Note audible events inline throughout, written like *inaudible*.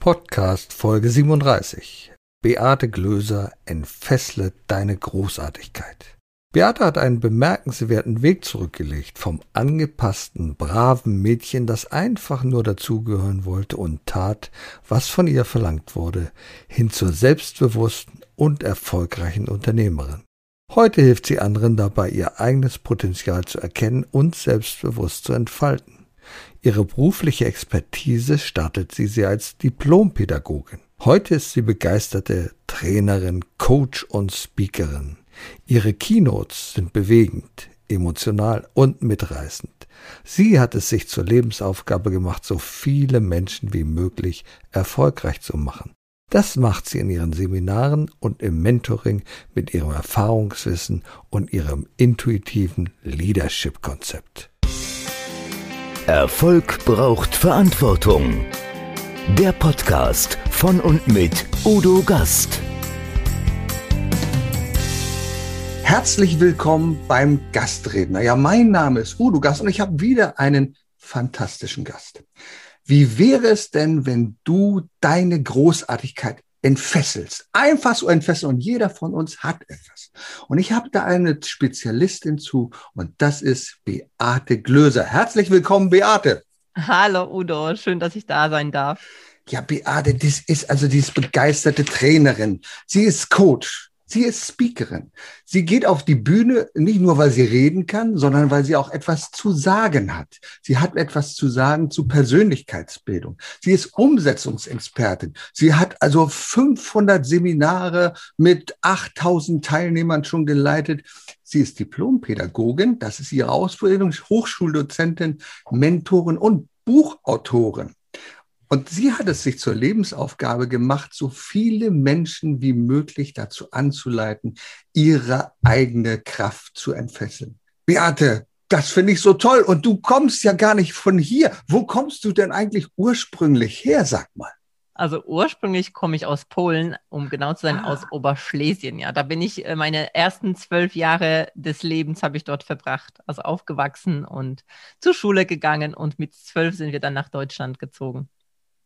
Podcast Folge 37. Beate Glöser entfessle deine Großartigkeit. Beate hat einen bemerkenswerten Weg zurückgelegt vom angepassten, braven Mädchen, das einfach nur dazugehören wollte und tat, was von ihr verlangt wurde, hin zur selbstbewussten und erfolgreichen Unternehmerin. Heute hilft sie anderen dabei, ihr eigenes Potenzial zu erkennen und selbstbewusst zu entfalten. Ihre berufliche Expertise startet sie sie als Diplompädagogin. Heute ist sie begeisterte Trainerin, Coach und Speakerin. Ihre Keynotes sind bewegend, emotional und mitreißend. Sie hat es sich zur Lebensaufgabe gemacht, so viele Menschen wie möglich erfolgreich zu machen. Das macht sie in ihren Seminaren und im Mentoring mit ihrem Erfahrungswissen und ihrem intuitiven Leadership-Konzept. Erfolg braucht Verantwortung. Der Podcast von und mit Udo Gast. Herzlich willkommen beim Gastredner. Ja, mein Name ist Udo Gast und ich habe wieder einen fantastischen Gast. Wie wäre es denn, wenn du deine Großartigkeit entfesselst. Einfach so entfesseln. Und jeder von uns hat etwas. Und ich habe da eine Spezialistin zu und das ist Beate Glöser. Herzlich willkommen, Beate. Hallo Udo, schön, dass ich da sein darf. Ja, Beate, das ist also diese begeisterte Trainerin. Sie ist Coach. Sie ist Speakerin. Sie geht auf die Bühne nicht nur, weil sie reden kann, sondern weil sie auch etwas zu sagen hat. Sie hat etwas zu sagen zu Persönlichkeitsbildung. Sie ist Umsetzungsexpertin. Sie hat also 500 Seminare mit 8000 Teilnehmern schon geleitet. Sie ist Diplompädagogin. Das ist ihre Ausbildung, Hochschuldozentin, Mentorin und Buchautorin. Und sie hat es sich zur Lebensaufgabe gemacht, so viele Menschen wie möglich dazu anzuleiten, ihre eigene Kraft zu entfesseln. Beate, das finde ich so toll. Und du kommst ja gar nicht von hier. Wo kommst du denn eigentlich ursprünglich her, sag mal? Also ursprünglich komme ich aus Polen, um genau zu sein, ah. aus Oberschlesien. Ja, da bin ich äh, meine ersten zwölf Jahre des Lebens habe ich dort verbracht, also aufgewachsen und zur Schule gegangen und mit zwölf sind wir dann nach Deutschland gezogen.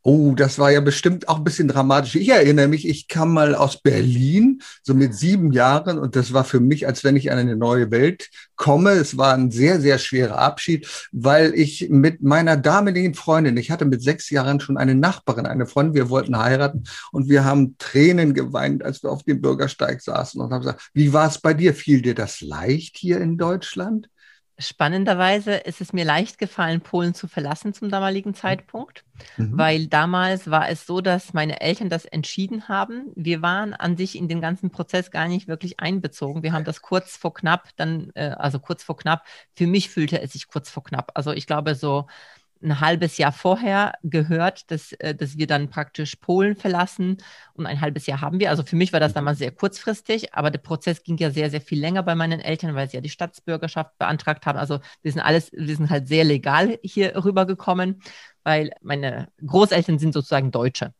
Oh, das war ja bestimmt auch ein bisschen dramatisch. Ich erinnere mich, ich kam mal aus Berlin, so mit sieben Jahren, und das war für mich, als wenn ich an eine neue Welt komme. Es war ein sehr, sehr schwerer Abschied, weil ich mit meiner damaligen Freundin, ich hatte mit sechs Jahren schon eine Nachbarin, eine Freundin, wir wollten heiraten und wir haben Tränen geweint, als wir auf dem Bürgersteig saßen und haben gesagt, wie war es bei dir? Fiel dir das leicht hier in Deutschland? Spannenderweise ist es mir leicht gefallen, Polen zu verlassen zum damaligen mhm. Zeitpunkt, mhm. weil damals war es so, dass meine Eltern das entschieden haben. Wir waren an sich in den ganzen Prozess gar nicht wirklich einbezogen. Wir haben das kurz vor knapp, dann, äh, also kurz vor knapp, für mich fühlte es sich kurz vor knapp. Also ich glaube so ein halbes Jahr vorher gehört, dass, äh, dass wir dann praktisch Polen verlassen. Und ein halbes Jahr haben wir. Also für mich war das mhm. damals sehr kurzfristig, aber der Prozess ging ja sehr, sehr viel länger bei meinen Eltern, weil sie ja die Staatsbürgerschaft beantragt haben. Also wir sind alles, wir sind halt sehr legal hier rübergekommen, weil meine Großeltern sind sozusagen Deutsche.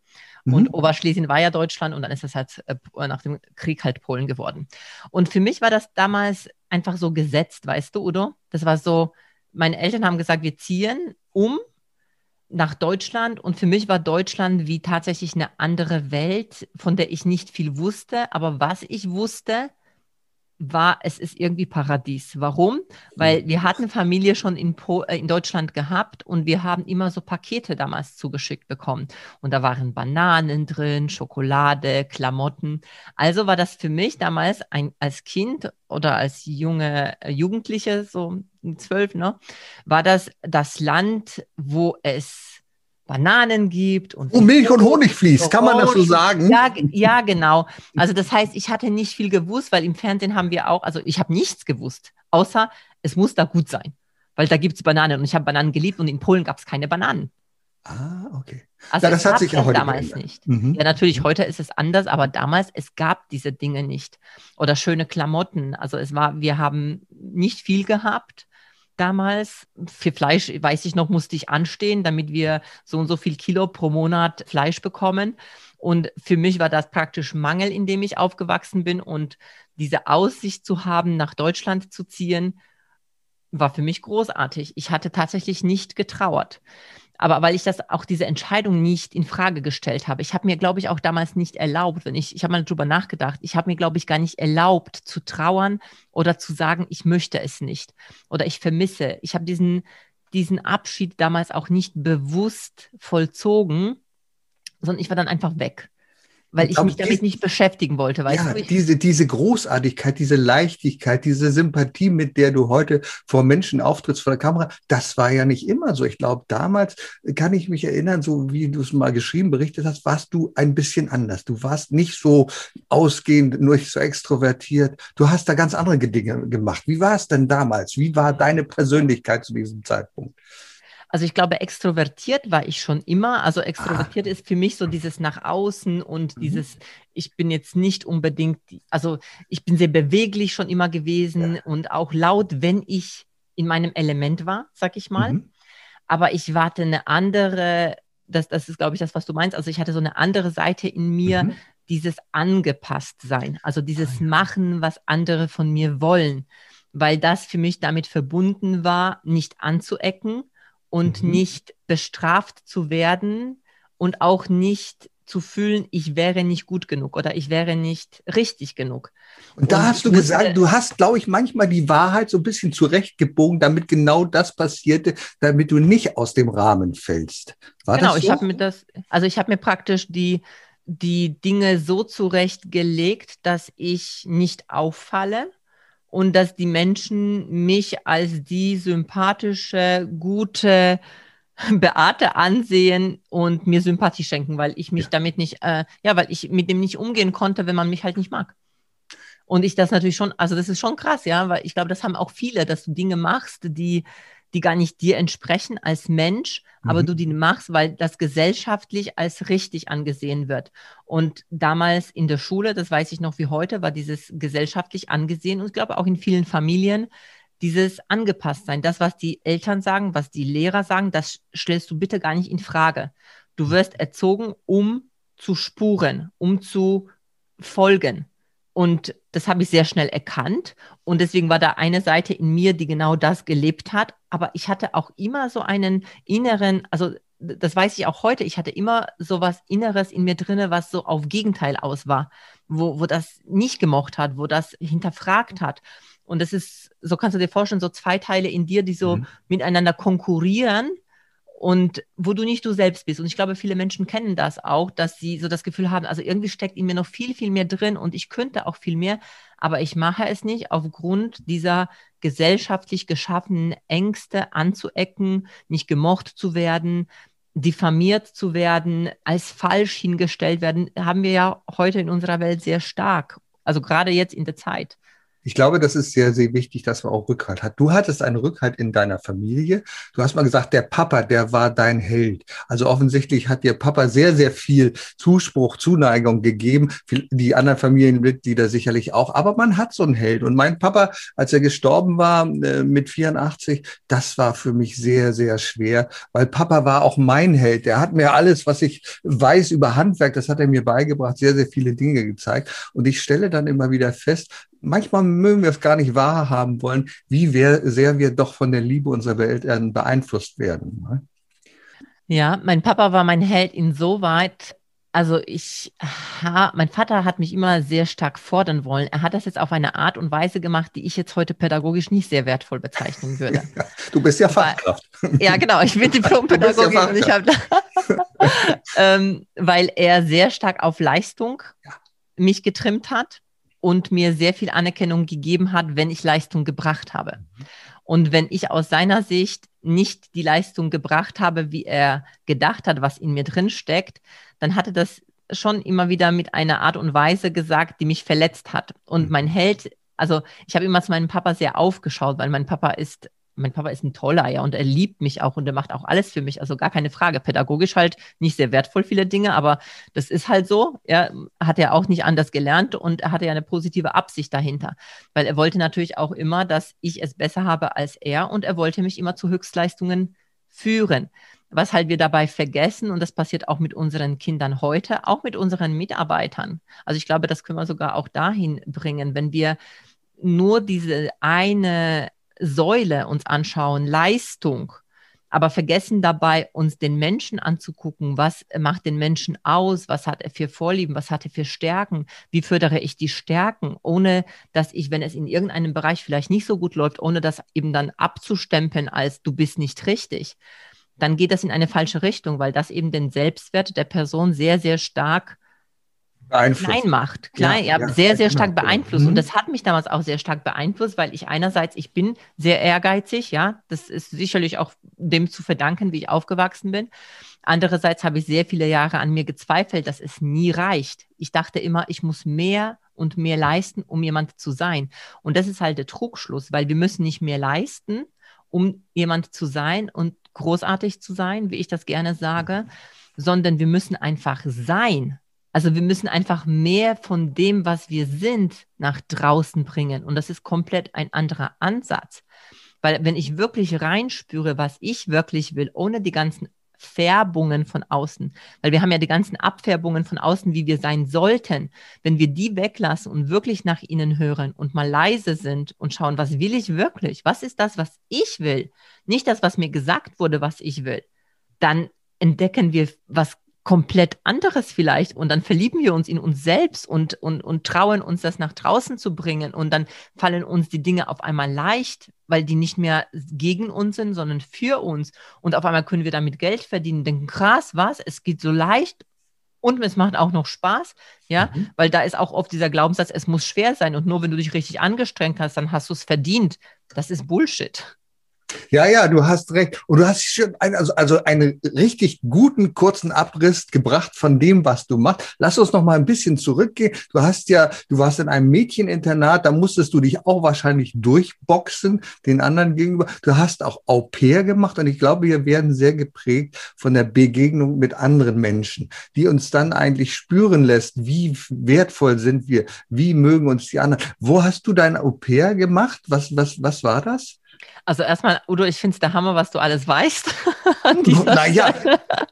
Und mhm. Oberschlesien war ja Deutschland und dann ist es halt äh, nach dem Krieg halt Polen geworden. Und für mich war das damals einfach so gesetzt, weißt du, Udo? Das war so, meine Eltern haben gesagt, wir ziehen um nach Deutschland. Und für mich war Deutschland wie tatsächlich eine andere Welt, von der ich nicht viel wusste, aber was ich wusste, war, es ist irgendwie Paradies. Warum? Weil wir hatten Familie schon in, po äh, in Deutschland gehabt und wir haben immer so Pakete damals zugeschickt bekommen. Und da waren Bananen drin, Schokolade, Klamotten. Also war das für mich damals ein, als Kind oder als junge äh, Jugendliche, so zwölf, ne, war das das Land, wo es Bananen gibt und wo Milch und Honig fließt, kann man das so sagen? Ja, ja, genau. Also das heißt, ich hatte nicht viel gewusst, weil im Fernsehen haben wir auch, also ich habe nichts gewusst, außer es muss da gut sein, weil da gibt es Bananen und ich habe Bananen geliebt und in Polen gab es keine Bananen. Ah, okay. Also ja, das hat sich ja heute damals geändert. nicht. Mhm. Ja, natürlich, heute ist es anders, aber damals, es gab diese Dinge nicht. Oder schöne Klamotten. Also es war, wir haben nicht viel gehabt damals. Für Fleisch, weiß ich noch, musste ich anstehen, damit wir so und so viel Kilo pro Monat Fleisch bekommen. Und für mich war das praktisch Mangel, in dem ich aufgewachsen bin. Und diese Aussicht zu haben, nach Deutschland zu ziehen, war für mich großartig. Ich hatte tatsächlich nicht getrauert. Aber weil ich das auch diese Entscheidung nicht in Frage gestellt habe. Ich habe mir, glaube ich, auch damals nicht erlaubt, wenn ich, ich habe mal darüber nachgedacht, ich habe mir, glaube ich, gar nicht erlaubt zu trauern oder zu sagen, ich möchte es nicht oder ich vermisse. Ich habe diesen, diesen Abschied damals auch nicht bewusst vollzogen, sondern ich war dann einfach weg weil ich, mich damit nicht beschäftigen wollte. Weißt ja, du? diese, diese Großartigkeit, diese Leichtigkeit, diese Sympathie, mit der du heute vor Menschen auftrittst, vor der Kamera, das war ja nicht immer so. Ich glaube, damals kann ich mich erinnern, so wie du es mal geschrieben, berichtet hast, warst du ein bisschen anders. Du warst nicht so ausgehend, nur nicht so extrovertiert. Du hast da ganz andere Dinge gemacht. Wie war es denn damals? Wie war deine Persönlichkeit zu diesem Zeitpunkt? Also ich glaube, extrovertiert war ich schon immer. Also extrovertiert ah. ist für mich so dieses nach außen und mhm. dieses, ich bin jetzt nicht unbedingt, also ich bin sehr beweglich schon immer gewesen ja. und auch laut, wenn ich in meinem Element war, sag ich mal. Mhm. Aber ich warte eine andere, das, das ist, glaube ich, das, was du meinst. Also ich hatte so eine andere Seite in mir, mhm. dieses angepasst sein, also dieses ah, Machen, was andere von mir wollen, weil das für mich damit verbunden war, nicht anzuecken und mhm. nicht bestraft zu werden und auch nicht zu fühlen, ich wäre nicht gut genug oder ich wäre nicht richtig genug. Und da und hast du gesagt, du hast, glaube ich, manchmal die Wahrheit so ein bisschen zurechtgebogen, damit genau das passierte, damit du nicht aus dem Rahmen fällst. War genau, so? ich habe mir das, also ich habe mir praktisch die, die Dinge so zurechtgelegt, dass ich nicht auffalle und dass die Menschen mich als die sympathische, gute *laughs* Beate ansehen und mir Sympathie schenken, weil ich mich ja. damit nicht, äh, ja, weil ich mit dem nicht umgehen konnte, wenn man mich halt nicht mag. Und ich das natürlich schon, also das ist schon krass, ja, weil ich glaube, das haben auch viele, dass du Dinge machst, die die gar nicht dir entsprechen als Mensch, mhm. aber du die machst, weil das gesellschaftlich als richtig angesehen wird. Und damals in der Schule, das weiß ich noch wie heute, war dieses gesellschaftlich angesehen und ich glaube auch in vielen Familien dieses angepasst sein. Das, was die Eltern sagen, was die Lehrer sagen, das stellst du bitte gar nicht in Frage. Du wirst erzogen, um zu spuren, um zu folgen. Und das habe ich sehr schnell erkannt. Und deswegen war da eine Seite in mir, die genau das gelebt hat. Aber ich hatte auch immer so einen inneren, also das weiß ich auch heute, ich hatte immer so was Inneres in mir drinne, was so auf Gegenteil aus war, wo, wo das nicht gemocht hat, wo das hinterfragt hat. Und das ist, so kannst du dir vorstellen, so zwei Teile in dir, die so mhm. miteinander konkurrieren und wo du nicht du selbst bist. Und ich glaube, viele Menschen kennen das auch, dass sie so das Gefühl haben, also irgendwie steckt in mir noch viel, viel mehr drin und ich könnte auch viel mehr, aber ich mache es nicht aufgrund dieser gesellschaftlich geschaffenen Ängste anzuecken, nicht gemocht zu werden, diffamiert zu werden, als falsch hingestellt werden, haben wir ja heute in unserer Welt sehr stark. Also gerade jetzt in der Zeit. Ich glaube, das ist sehr, sehr wichtig, dass man auch Rückhalt hat. Du hattest einen Rückhalt in deiner Familie. Du hast mal gesagt, der Papa, der war dein Held. Also offensichtlich hat dir Papa sehr, sehr viel Zuspruch, Zuneigung gegeben. Die anderen Familienmitglieder sicherlich auch. Aber man hat so einen Held. Und mein Papa, als er gestorben war äh, mit 84, das war für mich sehr, sehr schwer, weil Papa war auch mein Held. Der hat mir alles, was ich weiß über Handwerk, das hat er mir beigebracht, sehr, sehr viele Dinge gezeigt. Und ich stelle dann immer wieder fest, manchmal mögen wir es gar nicht wahrhaben wollen, wie sehr wir doch von der Liebe unserer Eltern beeinflusst werden. Ja, mein Papa war mein Held insoweit, also ich, ha, mein Vater hat mich immer sehr stark fordern wollen. Er hat das jetzt auf eine Art und Weise gemacht, die ich jetzt heute pädagogisch nicht sehr wertvoll bezeichnen würde. *laughs* du bist ja Fachkraft. ja, genau. Ich bin *laughs* Diplompädagogin ja und ich habe, *laughs* ähm, weil er sehr stark auf Leistung ja. mich getrimmt hat und mir sehr viel Anerkennung gegeben hat, wenn ich Leistung gebracht habe. Und wenn ich aus seiner Sicht nicht die Leistung gebracht habe, wie er gedacht hat, was in mir drin steckt, dann hatte das schon immer wieder mit einer Art und Weise gesagt, die mich verletzt hat. Und mein Held, also ich habe immer zu meinem Papa sehr aufgeschaut, weil mein Papa ist mein Papa ist ein toller, ja, und er liebt mich auch und er macht auch alles für mich, also gar keine Frage. Pädagogisch halt nicht sehr wertvoll viele Dinge, aber das ist halt so. Er hat ja auch nicht anders gelernt und er hatte ja eine positive Absicht dahinter, weil er wollte natürlich auch immer, dass ich es besser habe als er und er wollte mich immer zu Höchstleistungen führen. Was halt wir dabei vergessen, und das passiert auch mit unseren Kindern heute, auch mit unseren Mitarbeitern. Also ich glaube, das können wir sogar auch dahin bringen, wenn wir nur diese eine Säule uns anschauen, Leistung, aber vergessen dabei, uns den Menschen anzugucken, was macht den Menschen aus, was hat er für Vorlieben, was hat er für Stärken, wie fördere ich die Stärken, ohne dass ich, wenn es in irgendeinem Bereich vielleicht nicht so gut läuft, ohne das eben dann abzustempeln als du bist nicht richtig, dann geht das in eine falsche Richtung, weil das eben den Selbstwert der Person sehr, sehr stark klein macht, klein, ja, ja, sehr, sehr stark beeinflusst. Mhm. Und das hat mich damals auch sehr stark beeinflusst, weil ich einerseits, ich bin sehr ehrgeizig, ja, das ist sicherlich auch dem zu verdanken, wie ich aufgewachsen bin. Andererseits habe ich sehr viele Jahre an mir gezweifelt, dass es nie reicht. Ich dachte immer, ich muss mehr und mehr leisten, um jemand zu sein. Und das ist halt der Trugschluss, weil wir müssen nicht mehr leisten, um jemand zu sein und großartig zu sein, wie ich das gerne sage, sondern wir müssen einfach sein. Also wir müssen einfach mehr von dem, was wir sind, nach draußen bringen. Und das ist komplett ein anderer Ansatz. Weil wenn ich wirklich reinspüre, was ich wirklich will, ohne die ganzen Färbungen von außen, weil wir haben ja die ganzen Abfärbungen von außen, wie wir sein sollten. Wenn wir die weglassen und wirklich nach ihnen hören und mal leise sind und schauen, was will ich wirklich? Was ist das, was ich will? Nicht das, was mir gesagt wurde, was ich will. Dann entdecken wir was komplett anderes vielleicht und dann verlieben wir uns in uns selbst und, und, und trauen uns das nach draußen zu bringen und dann fallen uns die Dinge auf einmal leicht, weil die nicht mehr gegen uns sind, sondern für uns und auf einmal können wir damit Geld verdienen, denken, krass, was, es geht so leicht und es macht auch noch Spaß, ja, mhm. weil da ist auch oft dieser Glaubenssatz, es muss schwer sein und nur wenn du dich richtig angestrengt hast, dann hast du es verdient. Das ist Bullshit. Ja, ja, du hast recht. Und du hast schon ein, also, also einen richtig guten kurzen Abriss gebracht von dem, was du machst. Lass uns noch mal ein bisschen zurückgehen. Du hast ja, du warst in einem Mädcheninternat, da musstest du dich auch wahrscheinlich durchboxen den anderen gegenüber. Du hast auch Au pair gemacht und ich glaube, wir werden sehr geprägt von der Begegnung mit anderen Menschen, die uns dann eigentlich spüren lässt, wie wertvoll sind wir, wie mögen uns die anderen. Wo hast du dein Au pair gemacht? Was, was, was war das? Also erstmal, Udo, ich finde es der Hammer, was du alles weißt. *laughs* naja,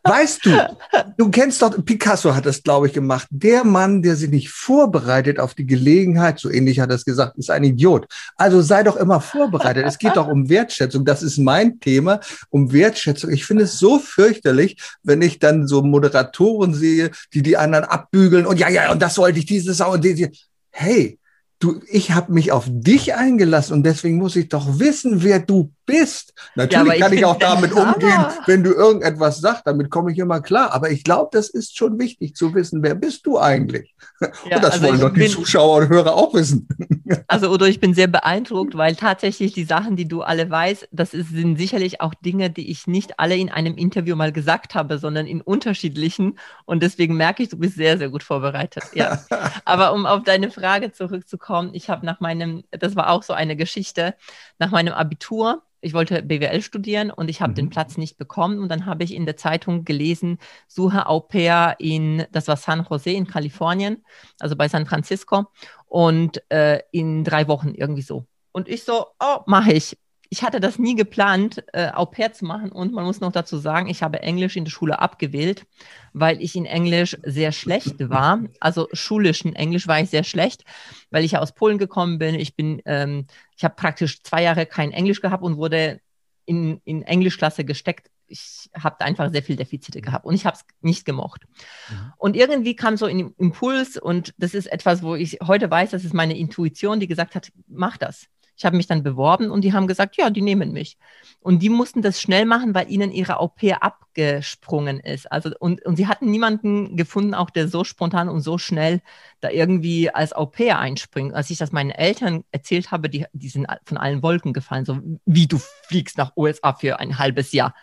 weißt du, du kennst doch, Picasso hat das, glaube ich, gemacht. Der Mann, der sich nicht vorbereitet auf die Gelegenheit, so ähnlich hat er es gesagt, ist ein Idiot. Also sei doch immer vorbereitet. es geht doch um Wertschätzung. Das ist mein Thema, um Wertschätzung. Ich finde es so fürchterlich, wenn ich dann so Moderatoren sehe, die die anderen abbügeln und ja, ja, und das wollte ich dieses auch und dieses. Hey, du, ich habe mich auf dich eingelassen und deswegen muss ich doch wissen, wer du bist. Natürlich ja, kann ich auch damit *laughs* umgehen, wenn du irgendetwas sagst, damit komme ich immer klar. Aber ich glaube, das ist schon wichtig zu wissen, wer bist du eigentlich? *laughs* Ja, und das also wollen doch die Zuschauer und Hörer auch wissen. *laughs* Also Udo, ich bin sehr beeindruckt, weil tatsächlich die Sachen, die du alle weißt, das sind sicherlich auch Dinge, die ich nicht alle in einem Interview mal gesagt habe, sondern in unterschiedlichen. Und deswegen merke ich, du bist sehr, sehr gut vorbereitet. Ja. Aber um auf deine Frage zurückzukommen, ich habe nach meinem, das war auch so eine Geschichte, nach meinem Abitur ich wollte BWL studieren und ich habe mhm. den Platz nicht bekommen. Und dann habe ich in der Zeitung gelesen, suche Au pair in, das war San Jose in Kalifornien, also bei San Francisco, und äh, in drei Wochen irgendwie so. Und ich so, oh, mache ich ich hatte das nie geplant, äh, Au pair zu machen. Und man muss noch dazu sagen, ich habe Englisch in der Schule abgewählt, weil ich in Englisch sehr schlecht war. Also schulischen Englisch war ich sehr schlecht, weil ich ja aus Polen gekommen bin. Ich bin, ähm, ich habe praktisch zwei Jahre kein Englisch gehabt und wurde in, in Englischklasse gesteckt. Ich habe einfach sehr viel Defizite gehabt und ich habe es nicht gemocht. Mhm. Und irgendwie kam so ein Impuls und das ist etwas, wo ich heute weiß, das ist meine Intuition, die gesagt hat, mach das. Ich habe mich dann beworben und die haben gesagt, ja, die nehmen mich. Und die mussten das schnell machen, weil ihnen ihre Au pair abgesprungen ist. Also, und, und sie hatten niemanden gefunden, auch der so spontan und so schnell da irgendwie als Au pair einspringt. Als ich das meinen Eltern erzählt habe, die, die sind von allen Wolken gefallen. So, wie du fliegst nach USA für ein halbes Jahr.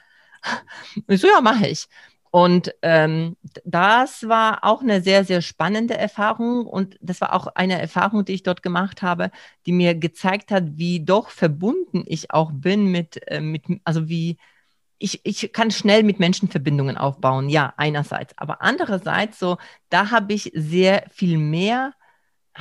*laughs* Und ich so, ja, mache ich. Und ähm, das war auch eine sehr, sehr spannende Erfahrung. Und das war auch eine Erfahrung, die ich dort gemacht habe, die mir gezeigt hat, wie doch verbunden ich auch bin mit, äh, mit also wie ich, ich kann schnell mit Menschen Verbindungen aufbauen. Ja, einerseits. Aber andererseits, so, da habe ich sehr viel mehr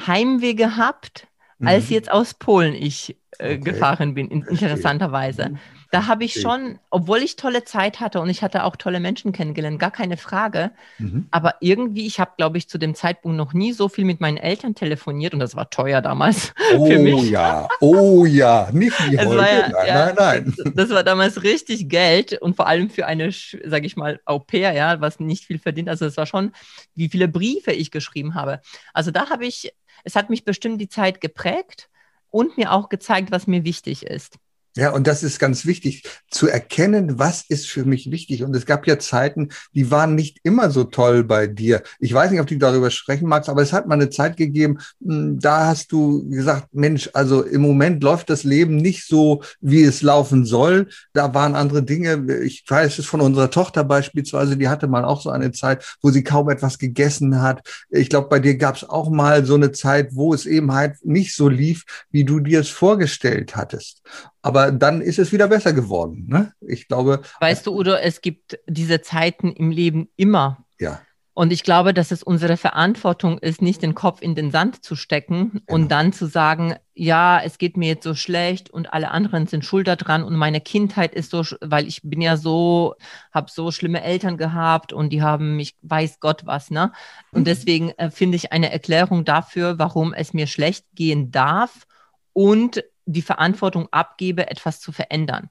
Heimweh gehabt, mhm. als jetzt aus Polen ich äh, okay. gefahren bin, in, interessanterweise. Da habe ich schon, obwohl ich tolle Zeit hatte und ich hatte auch tolle Menschen kennengelernt, gar keine Frage. Mhm. Aber irgendwie, ich habe, glaube ich, zu dem Zeitpunkt noch nie so viel mit meinen Eltern telefoniert und das war teuer damals. *laughs* Oh ja, oh ja, nicht wie *laughs* heute. Ja, nein, ja, nein, nein. Das, das, war damals richtig Geld und vor allem für eine, sage ich mal, Au pair, ja, was nicht viel verdient. Also es war schon, wie viele Briefe ich geschrieben habe. Also da habe ich, es hat mich bestimmt die Zeit geprägt und mir auch gezeigt, was mir wichtig ist. Ja, und das ist ganz wichtig, zu erkennen, was ist für mich wichtig. Und es gab ja Zeiten, die waren nicht immer so toll bei dir. Ich weiß nicht, ob du darüber sprechen magst, aber es hat mal eine Zeit gegeben, hm, da hast du gesagt, Mensch, also im Moment läuft das Leben nicht so, wie es laufen soll. Da waren andere Dinge. Ich weiß es von unserer Tochter beispielsweise, die hatte mal auch so eine Zeit, wo sie kaum etwas gegessen hat. Ich glaube, bei dir gab es auch mal so eine Zeit, wo es eben halt nicht so lief, wie du dir es vorgestellt hattest. Aber dann ist es wieder besser geworden. Ne? Ich glaube. Weißt du, Udo, es gibt diese Zeiten im Leben immer. Ja. Und ich glaube, dass es unsere Verantwortung ist, nicht den Kopf in den Sand zu stecken genau. und dann zu sagen, ja, es geht mir jetzt so schlecht und alle anderen sind schuld daran und meine Kindheit ist so, weil ich bin ja so, habe so schlimme Eltern gehabt und die haben mich, weiß Gott was, ne? Und mhm. deswegen äh, finde ich eine Erklärung dafür, warum es mir schlecht gehen darf und die Verantwortung abgebe, etwas zu verändern.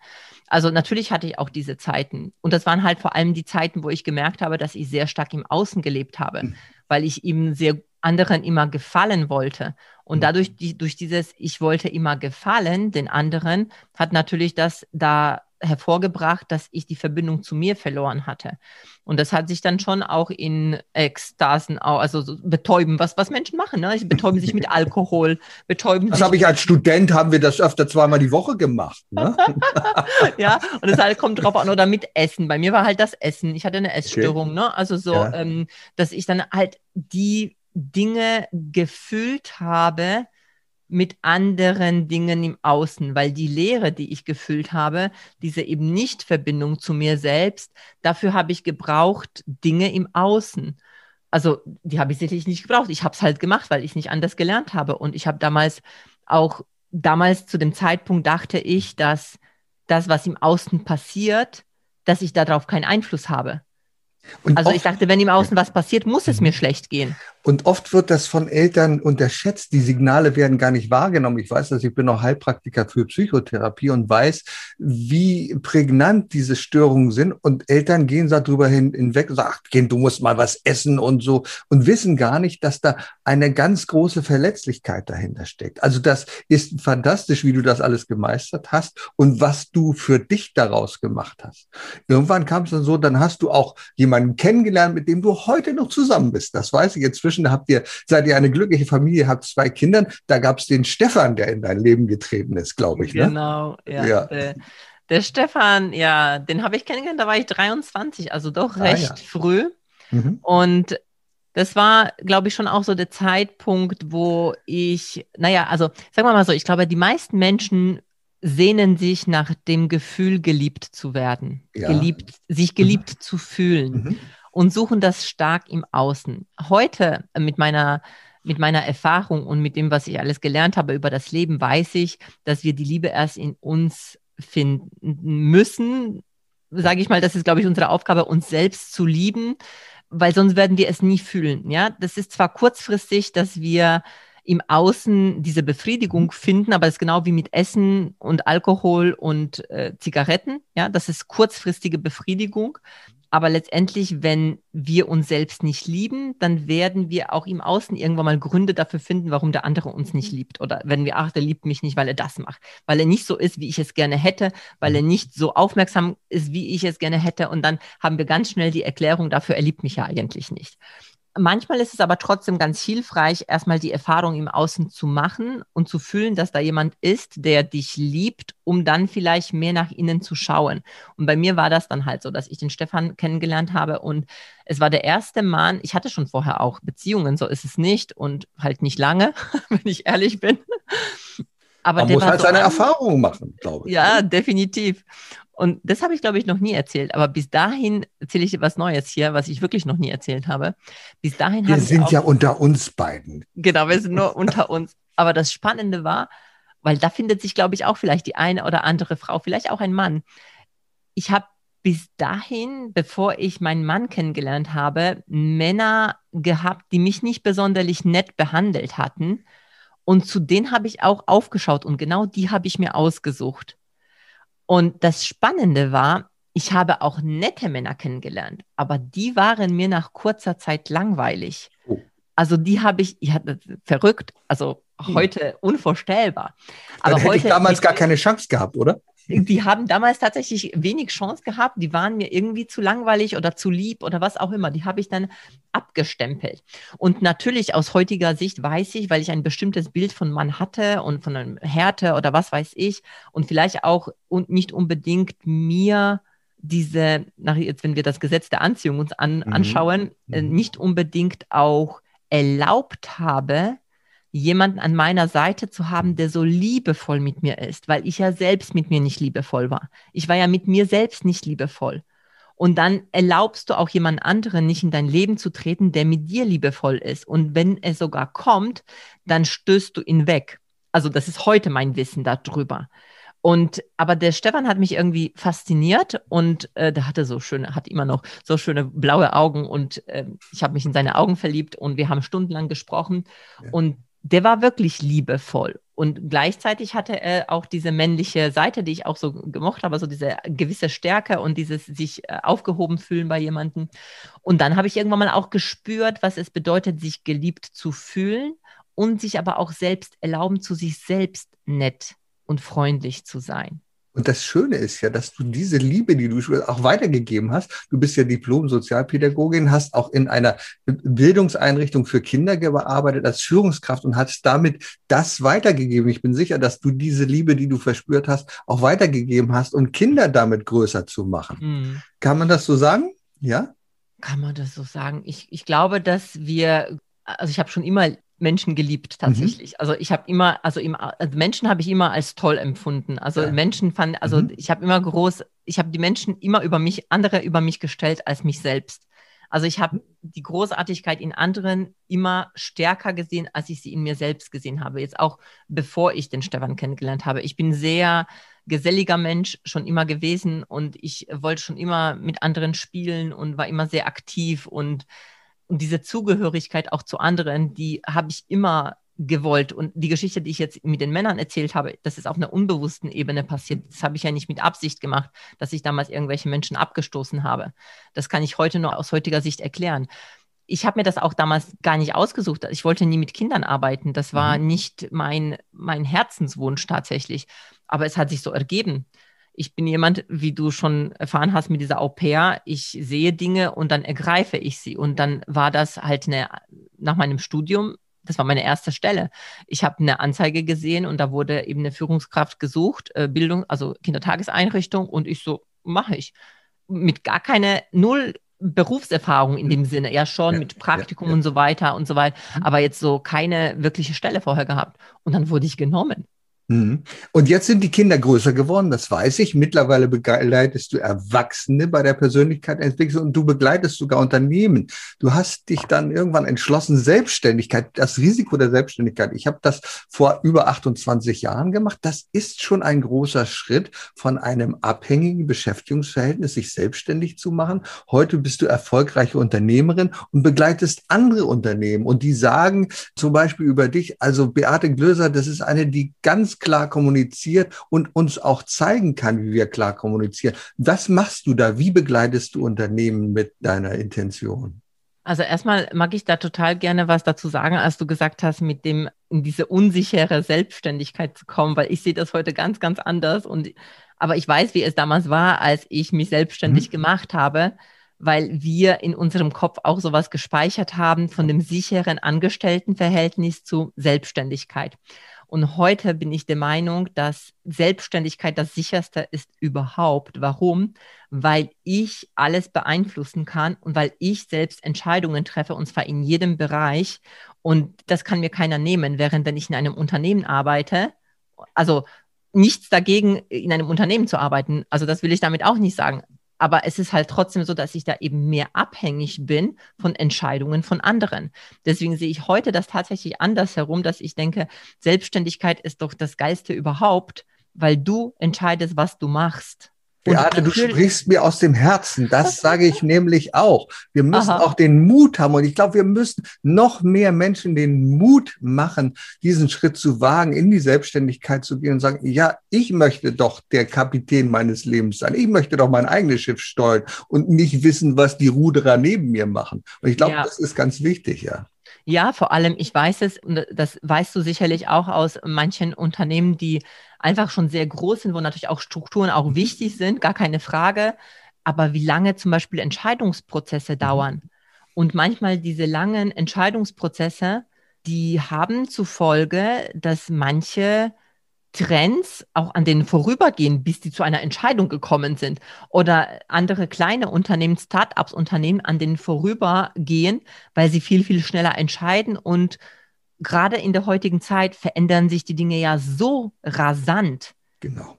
Also natürlich hatte ich auch diese Zeiten. Und das waren halt vor allem die Zeiten, wo ich gemerkt habe, dass ich sehr stark im Außen gelebt habe, mhm. weil ich eben sehr anderen immer gefallen wollte. Und mhm. dadurch, die, durch dieses, ich wollte immer gefallen den anderen, hat natürlich das da hervorgebracht, dass ich die Verbindung zu mir verloren hatte. Und das hat sich dann schon auch in Ekstasen, also so betäuben, was, was Menschen machen. Ne? Sie betäuben sich mit *laughs* Alkohol, betäuben Das habe ich als Student, haben wir das öfter zweimal die Woche gemacht. Ne? *laughs* ja, und es halt kommt drauf an, oder mit Essen. Bei mir war halt das Essen. Ich hatte eine Essstörung, okay. ne? Also so, ja. ähm, dass ich dann halt die Dinge gefüllt habe, mit anderen Dingen im Außen, weil die Leere, die ich gefüllt habe, diese eben nicht Verbindung zu mir selbst, dafür habe ich gebraucht Dinge im Außen. Also die habe ich sicherlich nicht gebraucht. Ich habe es halt gemacht, weil ich nicht anders gelernt habe. Und ich habe damals auch, damals zu dem Zeitpunkt dachte ich, dass das, was im Außen passiert, dass ich darauf keinen Einfluss habe. Und also ich dachte, wenn im Außen was passiert, muss es mir mhm. schlecht gehen. Und oft wird das von Eltern unterschätzt. Die Signale werden gar nicht wahrgenommen. Ich weiß dass ich bin noch Heilpraktiker für Psychotherapie und weiß, wie prägnant diese Störungen sind. Und Eltern gehen darüber hin, hinweg und sagen, ach, Kind, du musst mal was essen und so. Und wissen gar nicht, dass da eine ganz große Verletzlichkeit dahinter steckt. Also das ist fantastisch, wie du das alles gemeistert hast und was du für dich daraus gemacht hast. Irgendwann kam es dann so, dann hast du auch jemanden kennengelernt, mit dem du heute noch zusammen bist. Das weiß ich jetzt inzwischen habt ihr, seid ihr eine glückliche Familie, habt zwei Kinder. Da gab es den Stefan, der in dein Leben getreten ist, glaube ich. Ne? Genau, ja. ja. Der, der, Stefan, ja, den habe ich kennengelernt, da war ich 23, also doch recht ah, ja. früh. Mhm. Und das war, glaube ich, schon auch so der Zeitpunkt, wo ich, naja, also sagen wir mal so, ich glaube, die meisten Menschen sehnen sich nach dem Gefühl, geliebt zu werden, ja. geliebt, sich geliebt mhm. zu fühlen. Mhm und suchen das stark im Außen. Heute äh, mit meiner mit meiner Erfahrung und mit dem, was ich alles gelernt habe über das Leben, weiß ich, dass wir die Liebe erst in uns finden müssen. Sage ich mal, das ist, glaube ich, unsere Aufgabe, uns selbst zu lieben, weil sonst werden wir es nie fühlen. Ja, das ist zwar kurzfristig, dass wir im Außen diese Befriedigung finden, aber das ist genau wie mit Essen und Alkohol und äh, Zigaretten. Ja, das ist kurzfristige Befriedigung. Aber letztendlich, wenn wir uns selbst nicht lieben, dann werden wir auch im Außen irgendwann mal Gründe dafür finden, warum der andere uns nicht liebt. Oder wenn wir, ach, der liebt mich nicht, weil er das macht. Weil er nicht so ist, wie ich es gerne hätte, weil er nicht so aufmerksam ist, wie ich es gerne hätte. Und dann haben wir ganz schnell die Erklärung dafür, er liebt mich ja eigentlich nicht. Manchmal ist es aber trotzdem ganz hilfreich, erstmal die Erfahrung im Außen zu machen und zu fühlen, dass da jemand ist, der dich liebt, um dann vielleicht mehr nach innen zu schauen. Und bei mir war das dann halt so, dass ich den Stefan kennengelernt habe und es war der erste Mann, ich hatte schon vorher auch Beziehungen, so ist es nicht und halt nicht lange, *laughs* wenn ich ehrlich bin. Aber Man muss halt so seine Erfahrungen machen, glaube ich. Ja, ne? definitiv. Und das habe ich, glaube ich, noch nie erzählt. Aber bis dahin erzähle ich was Neues hier, was ich wirklich noch nie erzählt habe. Bis dahin wir sind ja unter uns beiden. Genau, wir sind nur unter uns. Aber das Spannende war, weil da findet sich, glaube ich, auch vielleicht die eine oder andere Frau, vielleicht auch ein Mann. Ich habe bis dahin, bevor ich meinen Mann kennengelernt habe, Männer gehabt, die mich nicht besonders nett behandelt hatten. Und zu denen habe ich auch aufgeschaut und genau die habe ich mir ausgesucht. Und das Spannende war, ich habe auch nette Männer kennengelernt, aber die waren mir nach kurzer Zeit langweilig. Oh. Also die habe ich, ich hatte verrückt, also hm. heute unvorstellbar. Aber Dann hätte heute, ich damals gar keine Chance gehabt, oder? Die haben damals tatsächlich wenig Chance gehabt. Die waren mir irgendwie zu langweilig oder zu lieb oder was auch immer. Die habe ich dann abgestempelt. Und natürlich aus heutiger Sicht weiß ich, weil ich ein bestimmtes Bild von Mann hatte und von einem Härte oder was weiß ich und vielleicht auch und nicht unbedingt mir diese, nach jetzt, wenn wir das Gesetz der Anziehung uns an, mhm. anschauen, äh, mhm. nicht unbedingt auch erlaubt habe, jemanden an meiner Seite zu haben, der so liebevoll mit mir ist, weil ich ja selbst mit mir nicht liebevoll war. Ich war ja mit mir selbst nicht liebevoll. Und dann erlaubst du auch jemand anderen nicht in dein Leben zu treten, der mit dir liebevoll ist. Und wenn er sogar kommt, dann stößt du ihn weg. Also das ist heute mein Wissen darüber. Und aber der Stefan hat mich irgendwie fasziniert und äh, der hatte so schöne, hat immer noch so schöne blaue Augen und äh, ich habe mich in seine Augen verliebt und wir haben stundenlang gesprochen ja. und der war wirklich liebevoll. Und gleichzeitig hatte er auch diese männliche Seite, die ich auch so gemocht habe, so diese gewisse Stärke und dieses sich äh, aufgehoben fühlen bei jemandem. Und dann habe ich irgendwann mal auch gespürt, was es bedeutet, sich geliebt zu fühlen und sich aber auch selbst erlauben, zu sich selbst nett und freundlich zu sein. Und das Schöne ist ja, dass du diese Liebe, die du auch weitergegeben hast, du bist ja Diplom-Sozialpädagogin, hast auch in einer Bildungseinrichtung für Kinder gearbeitet als Führungskraft und hast damit das weitergegeben. Ich bin sicher, dass du diese Liebe, die du verspürt hast, auch weitergegeben hast, um Kinder damit größer zu machen. Mhm. Kann man das so sagen? Ja? Kann man das so sagen? Ich, ich glaube, dass wir, also ich habe schon immer Menschen geliebt mhm. tatsächlich. Mhm. Also ich habe immer, also, immer, also Menschen habe ich immer als toll empfunden. Also ja. Menschen fand, also mhm. ich habe immer groß, ich habe die Menschen immer über mich, andere über mich gestellt als mich selbst. Also ich habe die Großartigkeit in anderen immer stärker gesehen, als ich sie in mir selbst gesehen habe. Jetzt auch bevor ich den Stefan kennengelernt habe. Ich bin sehr geselliger Mensch schon immer gewesen und ich wollte schon immer mit anderen spielen und war immer sehr aktiv und und diese Zugehörigkeit auch zu anderen, die habe ich immer gewollt. Und die Geschichte, die ich jetzt mit den Männern erzählt habe, das ist auf einer unbewussten Ebene passiert. Das habe ich ja nicht mit Absicht gemacht, dass ich damals irgendwelche Menschen abgestoßen habe. Das kann ich heute nur aus heutiger Sicht erklären. Ich habe mir das auch damals gar nicht ausgesucht. Ich wollte nie mit Kindern arbeiten. Das war mhm. nicht mein, mein Herzenswunsch tatsächlich. Aber es hat sich so ergeben ich bin jemand, wie du schon erfahren hast mit dieser Au pair, ich sehe Dinge und dann ergreife ich sie. Und dann war das halt eine, nach meinem Studium, das war meine erste Stelle. Ich habe eine Anzeige gesehen und da wurde eben eine Führungskraft gesucht, äh, Bildung, also Kindertageseinrichtung und ich so, mache ich. Mit gar keine Null Berufserfahrung in dem Sinne, ja schon ja, mit Praktikum ja, ja. und so weiter und so weiter, mhm. aber jetzt so keine wirkliche Stelle vorher gehabt. Und dann wurde ich genommen. Mhm. Und jetzt sind die Kinder größer geworden, das weiß ich. Mittlerweile begleitest du Erwachsene bei der Persönlichkeitsentwicklung und du begleitest sogar Unternehmen. Du hast dich dann irgendwann entschlossen, Selbstständigkeit, das Risiko der Selbstständigkeit. Ich habe das vor über 28 Jahren gemacht. Das ist schon ein großer Schritt von einem abhängigen Beschäftigungsverhältnis, sich selbstständig zu machen. Heute bist du erfolgreiche Unternehmerin und begleitest andere Unternehmen und die sagen zum Beispiel über dich, also Beate Glöser, das ist eine, die ganz klar kommuniziert und uns auch zeigen kann, wie wir klar kommunizieren. Was machst du da? Wie begleitest du Unternehmen mit deiner Intention? Also erstmal mag ich da total gerne was dazu sagen, als du gesagt hast, mit dem in diese unsichere Selbstständigkeit zu kommen, weil ich sehe das heute ganz, ganz anders und aber ich weiß, wie es damals war, als ich mich selbstständig mhm. gemacht habe, weil wir in unserem Kopf auch sowas gespeichert haben von dem sicheren Angestelltenverhältnis zu Selbstständigkeit. Und heute bin ich der Meinung, dass Selbstständigkeit das sicherste ist überhaupt. Warum? Weil ich alles beeinflussen kann und weil ich selbst Entscheidungen treffe, und zwar in jedem Bereich. Und das kann mir keiner nehmen, während wenn ich in einem Unternehmen arbeite, also nichts dagegen, in einem Unternehmen zu arbeiten. Also das will ich damit auch nicht sagen. Aber es ist halt trotzdem so, dass ich da eben mehr abhängig bin von Entscheidungen von anderen. Deswegen sehe ich heute das tatsächlich anders herum, dass ich denke, Selbstständigkeit ist doch das Geilste überhaupt, weil du entscheidest, was du machst. Beate, du sprichst mir aus dem Herzen. Das *laughs* sage ich nämlich auch. Wir müssen Aha. auch den Mut haben. Und ich glaube, wir müssen noch mehr Menschen den Mut machen, diesen Schritt zu wagen, in die Selbstständigkeit zu gehen und sagen, ja, ich möchte doch der Kapitän meines Lebens sein. Ich möchte doch mein eigenes Schiff steuern und nicht wissen, was die Ruderer neben mir machen. Und ich glaube, ja. das ist ganz wichtig, ja. Ja, vor allem, ich weiß es, das weißt du sicherlich auch aus manchen Unternehmen, die einfach schon sehr groß sind, wo natürlich auch Strukturen auch wichtig sind, gar keine Frage. Aber wie lange zum Beispiel Entscheidungsprozesse mhm. dauern. Und manchmal diese langen Entscheidungsprozesse, die haben zur Folge, dass manche Trends auch an denen vorübergehen, bis die zu einer Entscheidung gekommen sind. Oder andere kleine Unternehmen, Start-ups Unternehmen, an denen vorübergehen, weil sie viel, viel schneller entscheiden. Und gerade in der heutigen Zeit verändern sich die Dinge ja so rasant. Genau.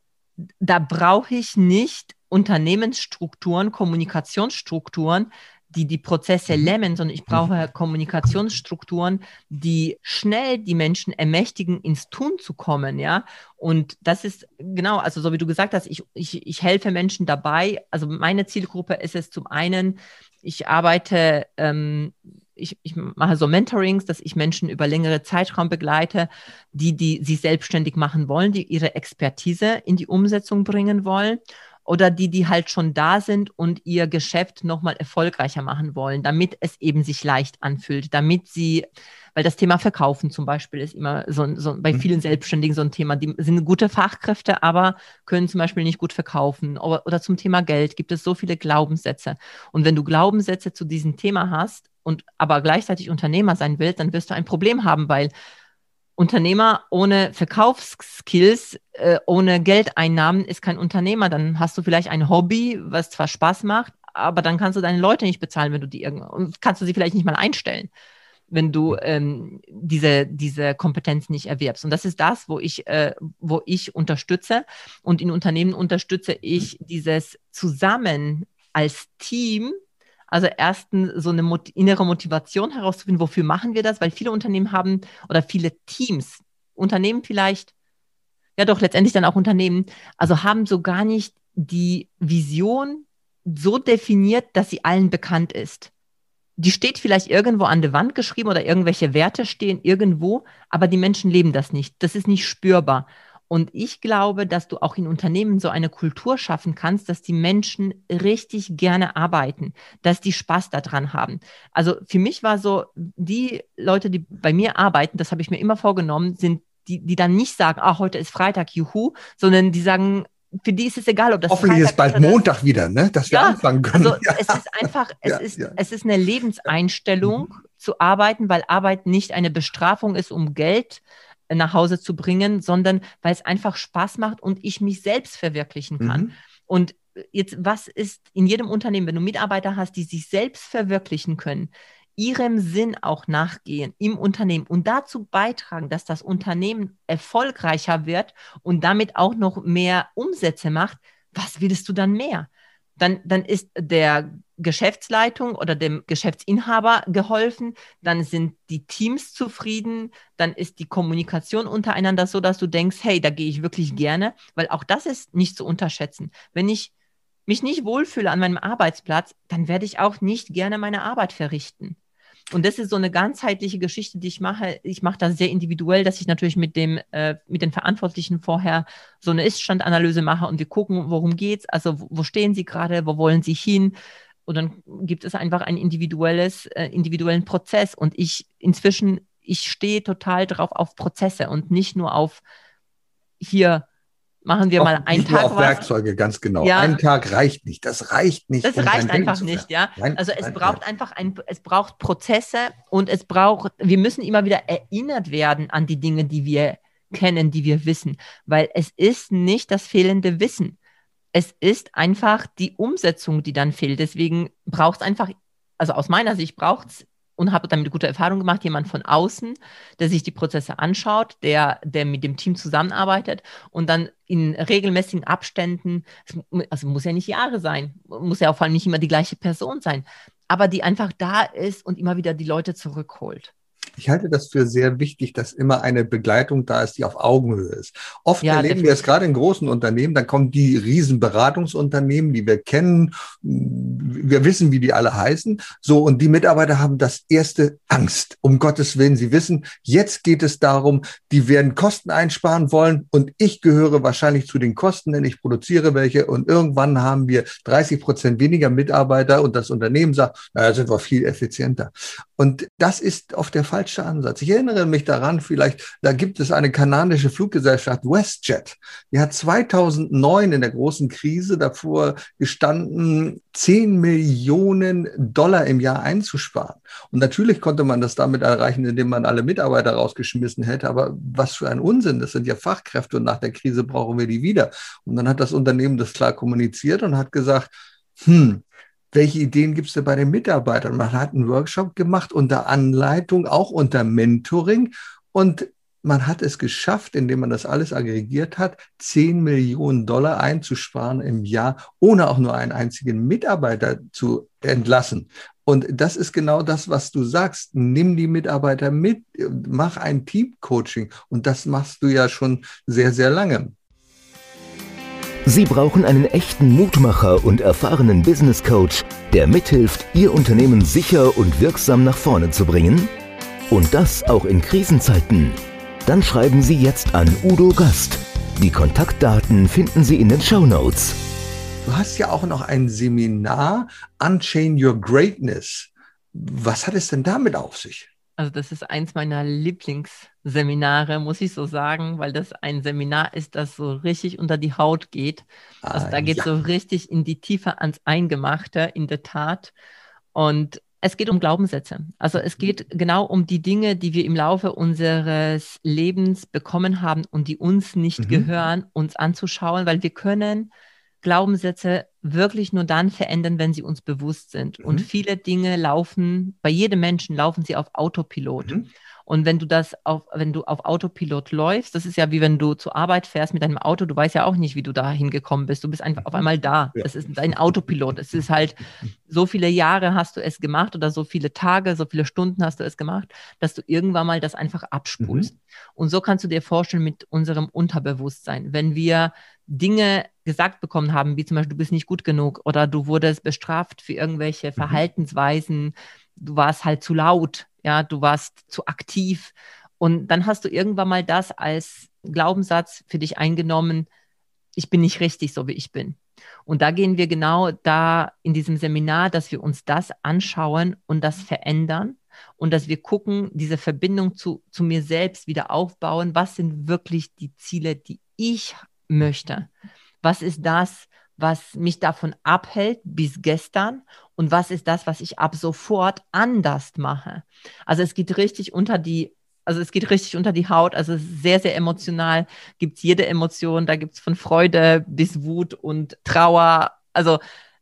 Da brauche ich nicht Unternehmensstrukturen, Kommunikationsstrukturen, die die Prozesse mhm. lämmen, sondern ich brauche mhm. Kommunikationsstrukturen, die schnell die Menschen ermächtigen, ins Tun zu kommen, ja. Und das ist genau, also so wie du gesagt hast, ich, ich, ich helfe Menschen dabei. Also meine Zielgruppe ist es zum einen, ich arbeite, ähm, ich, ich mache so Mentorings, dass ich Menschen über längere Zeitraum begleite, die, die sich selbstständig machen wollen, die ihre Expertise in die Umsetzung bringen wollen oder die, die halt schon da sind und ihr Geschäft nochmal erfolgreicher machen wollen, damit es eben sich leicht anfühlt, damit sie, weil das Thema Verkaufen zum Beispiel ist immer so, so bei mhm. vielen Selbstständigen so ein Thema, die sind gute Fachkräfte, aber können zum Beispiel nicht gut verkaufen. Oder, oder zum Thema Geld gibt es so viele Glaubenssätze. Und wenn du Glaubenssätze zu diesem Thema hast und aber gleichzeitig Unternehmer sein willst, dann wirst du ein Problem haben, weil Unternehmer ohne Verkaufsskills, äh, ohne Geldeinnahmen ist kein Unternehmer. Dann hast du vielleicht ein Hobby, was zwar Spaß macht, aber dann kannst du deine Leute nicht bezahlen, wenn du die irgendwo, kannst du sie vielleicht nicht mal einstellen, wenn du ähm, diese, diese Kompetenz nicht erwirbst. Und das ist das, wo ich, äh, wo ich unterstütze. Und in Unternehmen unterstütze ich dieses Zusammen als Team also erstens so eine Mot innere Motivation herauszufinden, wofür machen wir das? Weil viele Unternehmen haben oder viele Teams, Unternehmen vielleicht, ja doch letztendlich dann auch Unternehmen, also haben so gar nicht die Vision so definiert, dass sie allen bekannt ist. Die steht vielleicht irgendwo an der Wand geschrieben oder irgendwelche Werte stehen irgendwo, aber die Menschen leben das nicht. Das ist nicht spürbar. Und ich glaube, dass du auch in Unternehmen so eine Kultur schaffen kannst, dass die Menschen richtig gerne arbeiten, dass die Spaß daran haben. Also für mich war so, die Leute, die bei mir arbeiten, das habe ich mir immer vorgenommen, sind die, die dann nicht sagen, ah, heute ist Freitag, juhu, sondern die sagen, für die ist es egal, ob das Hoffentlich Freitag ist bald ist Montag wieder, ne? dass wir ja, anfangen können. Also *laughs* ja. es ist einfach, es, ja, ist, es ist eine Lebenseinstellung mhm. zu arbeiten, weil Arbeit nicht eine Bestrafung ist, um Geld nach Hause zu bringen, sondern weil es einfach Spaß macht und ich mich selbst verwirklichen kann. Mhm. Und jetzt, was ist in jedem Unternehmen, wenn du Mitarbeiter hast, die sich selbst verwirklichen können, ihrem Sinn auch nachgehen im Unternehmen und dazu beitragen, dass das Unternehmen erfolgreicher wird und damit auch noch mehr Umsätze macht, was willst du dann mehr? Dann, dann ist der Geschäftsleitung oder dem Geschäftsinhaber geholfen, dann sind die Teams zufrieden, dann ist die Kommunikation untereinander so, dass du denkst, hey, da gehe ich wirklich gerne, weil auch das ist nicht zu unterschätzen. Wenn ich mich nicht wohlfühle an meinem Arbeitsplatz, dann werde ich auch nicht gerne meine Arbeit verrichten. Und das ist so eine ganzheitliche Geschichte, die ich mache. Ich mache das sehr individuell, dass ich natürlich mit dem, äh, mit den Verantwortlichen vorher so eine Ist-Stand-Analyse mache und wir gucken, worum geht's, also wo stehen sie gerade, wo wollen sie hin, und dann gibt es einfach einen individuelles, äh, individuellen Prozess. Und ich inzwischen, ich stehe total drauf auf Prozesse und nicht nur auf hier machen wir Auch mal einen Tag. Nur auf was. Werkzeuge, ganz genau. Ja. Ein Tag reicht nicht. Das reicht nicht. Das um reicht einfach nicht, ja. Nein, also es nein, braucht nein. einfach ein, es braucht Prozesse und es braucht, wir müssen immer wieder erinnert werden an die Dinge, die wir kennen, die wir wissen, weil es ist nicht das fehlende Wissen es ist einfach die Umsetzung, die dann fehlt. Deswegen braucht es einfach, also aus meiner Sicht braucht es und habe damit gute Erfahrungen gemacht. Jemand von außen, der sich die Prozesse anschaut, der, der mit dem Team zusammenarbeitet und dann in regelmäßigen Abständen, also muss ja nicht Jahre sein, muss ja auch vor allem nicht immer die gleiche Person sein, aber die einfach da ist und immer wieder die Leute zurückholt. Ich halte das für sehr wichtig, dass immer eine Begleitung da ist, die auf Augenhöhe ist. Oft ja, erleben wir es gerade in großen Unternehmen, dann kommen die Riesenberatungsunternehmen, die wir kennen, wir wissen, wie die alle heißen. So, und die Mitarbeiter haben das erste Angst. Um Gottes Willen, sie wissen, jetzt geht es darum, die werden Kosten einsparen wollen und ich gehöre wahrscheinlich zu den Kosten, denn ich produziere welche und irgendwann haben wir 30 Prozent weniger Mitarbeiter und das Unternehmen sagt, naja, sind wir viel effizienter. Und das ist oft der falsche Ansatz. Ich erinnere mich daran, vielleicht, da gibt es eine kanadische Fluggesellschaft, WestJet. Die hat 2009 in der großen Krise davor gestanden, 10 Millionen Dollar im Jahr einzusparen. Und natürlich konnte man das damit erreichen, indem man alle Mitarbeiter rausgeschmissen hätte. Aber was für ein Unsinn. Das sind ja Fachkräfte und nach der Krise brauchen wir die wieder. Und dann hat das Unternehmen das klar kommuniziert und hat gesagt, hm, welche Ideen gibt es da bei den Mitarbeitern? Man hat einen Workshop gemacht unter Anleitung, auch unter Mentoring und man hat es geschafft, indem man das alles aggregiert hat, 10 Millionen Dollar einzusparen im Jahr, ohne auch nur einen einzigen Mitarbeiter zu entlassen. Und das ist genau das, was du sagst. Nimm die Mitarbeiter mit, mach ein Team-Coaching. Und das machst du ja schon sehr, sehr lange. Sie brauchen einen echten Mutmacher und erfahrenen Business Coach, der mithilft, Ihr Unternehmen sicher und wirksam nach vorne zu bringen? Und das auch in Krisenzeiten? Dann schreiben Sie jetzt an Udo Gast. Die Kontaktdaten finden Sie in den Show Notes. Du hast ja auch noch ein Seminar, Unchain Your Greatness. Was hat es denn damit auf sich? Also das ist eins meiner Lieblingsseminare, muss ich so sagen, weil das ein Seminar ist, das so richtig unter die Haut geht. Also ah, da geht ja. so richtig in die Tiefe ans Eingemachte, in der Tat. Und es geht um Glaubenssätze. Also es geht genau um die Dinge, die wir im Laufe unseres Lebens bekommen haben und die uns nicht mhm. gehören, uns anzuschauen, weil wir können Glaubenssätze wirklich nur dann verändern, wenn sie uns bewusst sind. Mhm. Und viele Dinge laufen, bei jedem Menschen laufen sie auf Autopilot. Mhm. Und wenn du das auf, wenn du auf Autopilot läufst, das ist ja wie wenn du zur Arbeit fährst mit deinem Auto, du weißt ja auch nicht, wie du da hingekommen bist. Du bist einfach auf einmal da. Ja. Das ist dein Autopilot. Es ist halt, so viele Jahre hast du es gemacht oder so viele Tage, so viele Stunden hast du es gemacht, dass du irgendwann mal das einfach abspulst. Mhm. Und so kannst du dir vorstellen mit unserem Unterbewusstsein. Wenn wir Dinge gesagt bekommen haben, wie zum Beispiel, du bist nicht gut genug oder du wurdest bestraft für irgendwelche mhm. Verhaltensweisen, du warst halt zu laut, ja, du warst zu aktiv. Und dann hast du irgendwann mal das als Glaubenssatz für dich eingenommen, ich bin nicht richtig, so wie ich bin. Und da gehen wir genau da in diesem Seminar, dass wir uns das anschauen und das verändern und dass wir gucken, diese Verbindung zu, zu mir selbst wieder aufbauen. Was sind wirklich die Ziele, die ich möchte? Was ist das, was mich davon abhält bis gestern und was ist das, was ich ab sofort anders mache. Also es geht richtig unter die, also es geht richtig unter die Haut, also sehr, sehr emotional, gibt es jede Emotion, da gibt es von Freude bis Wut und Trauer, also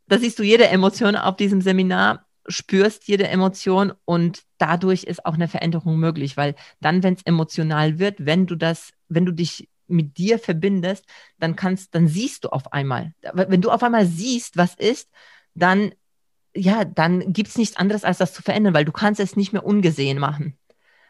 da siehst du jede Emotion auf diesem Seminar, spürst jede Emotion und dadurch ist auch eine Veränderung möglich, weil dann, wenn es emotional wird, wenn du das, wenn du dich mit dir verbindest, dann kannst, dann siehst du auf einmal. Wenn du auf einmal siehst, was ist, dann, ja, dann gibt es nichts anderes, als das zu verändern, weil du kannst es nicht mehr ungesehen machen.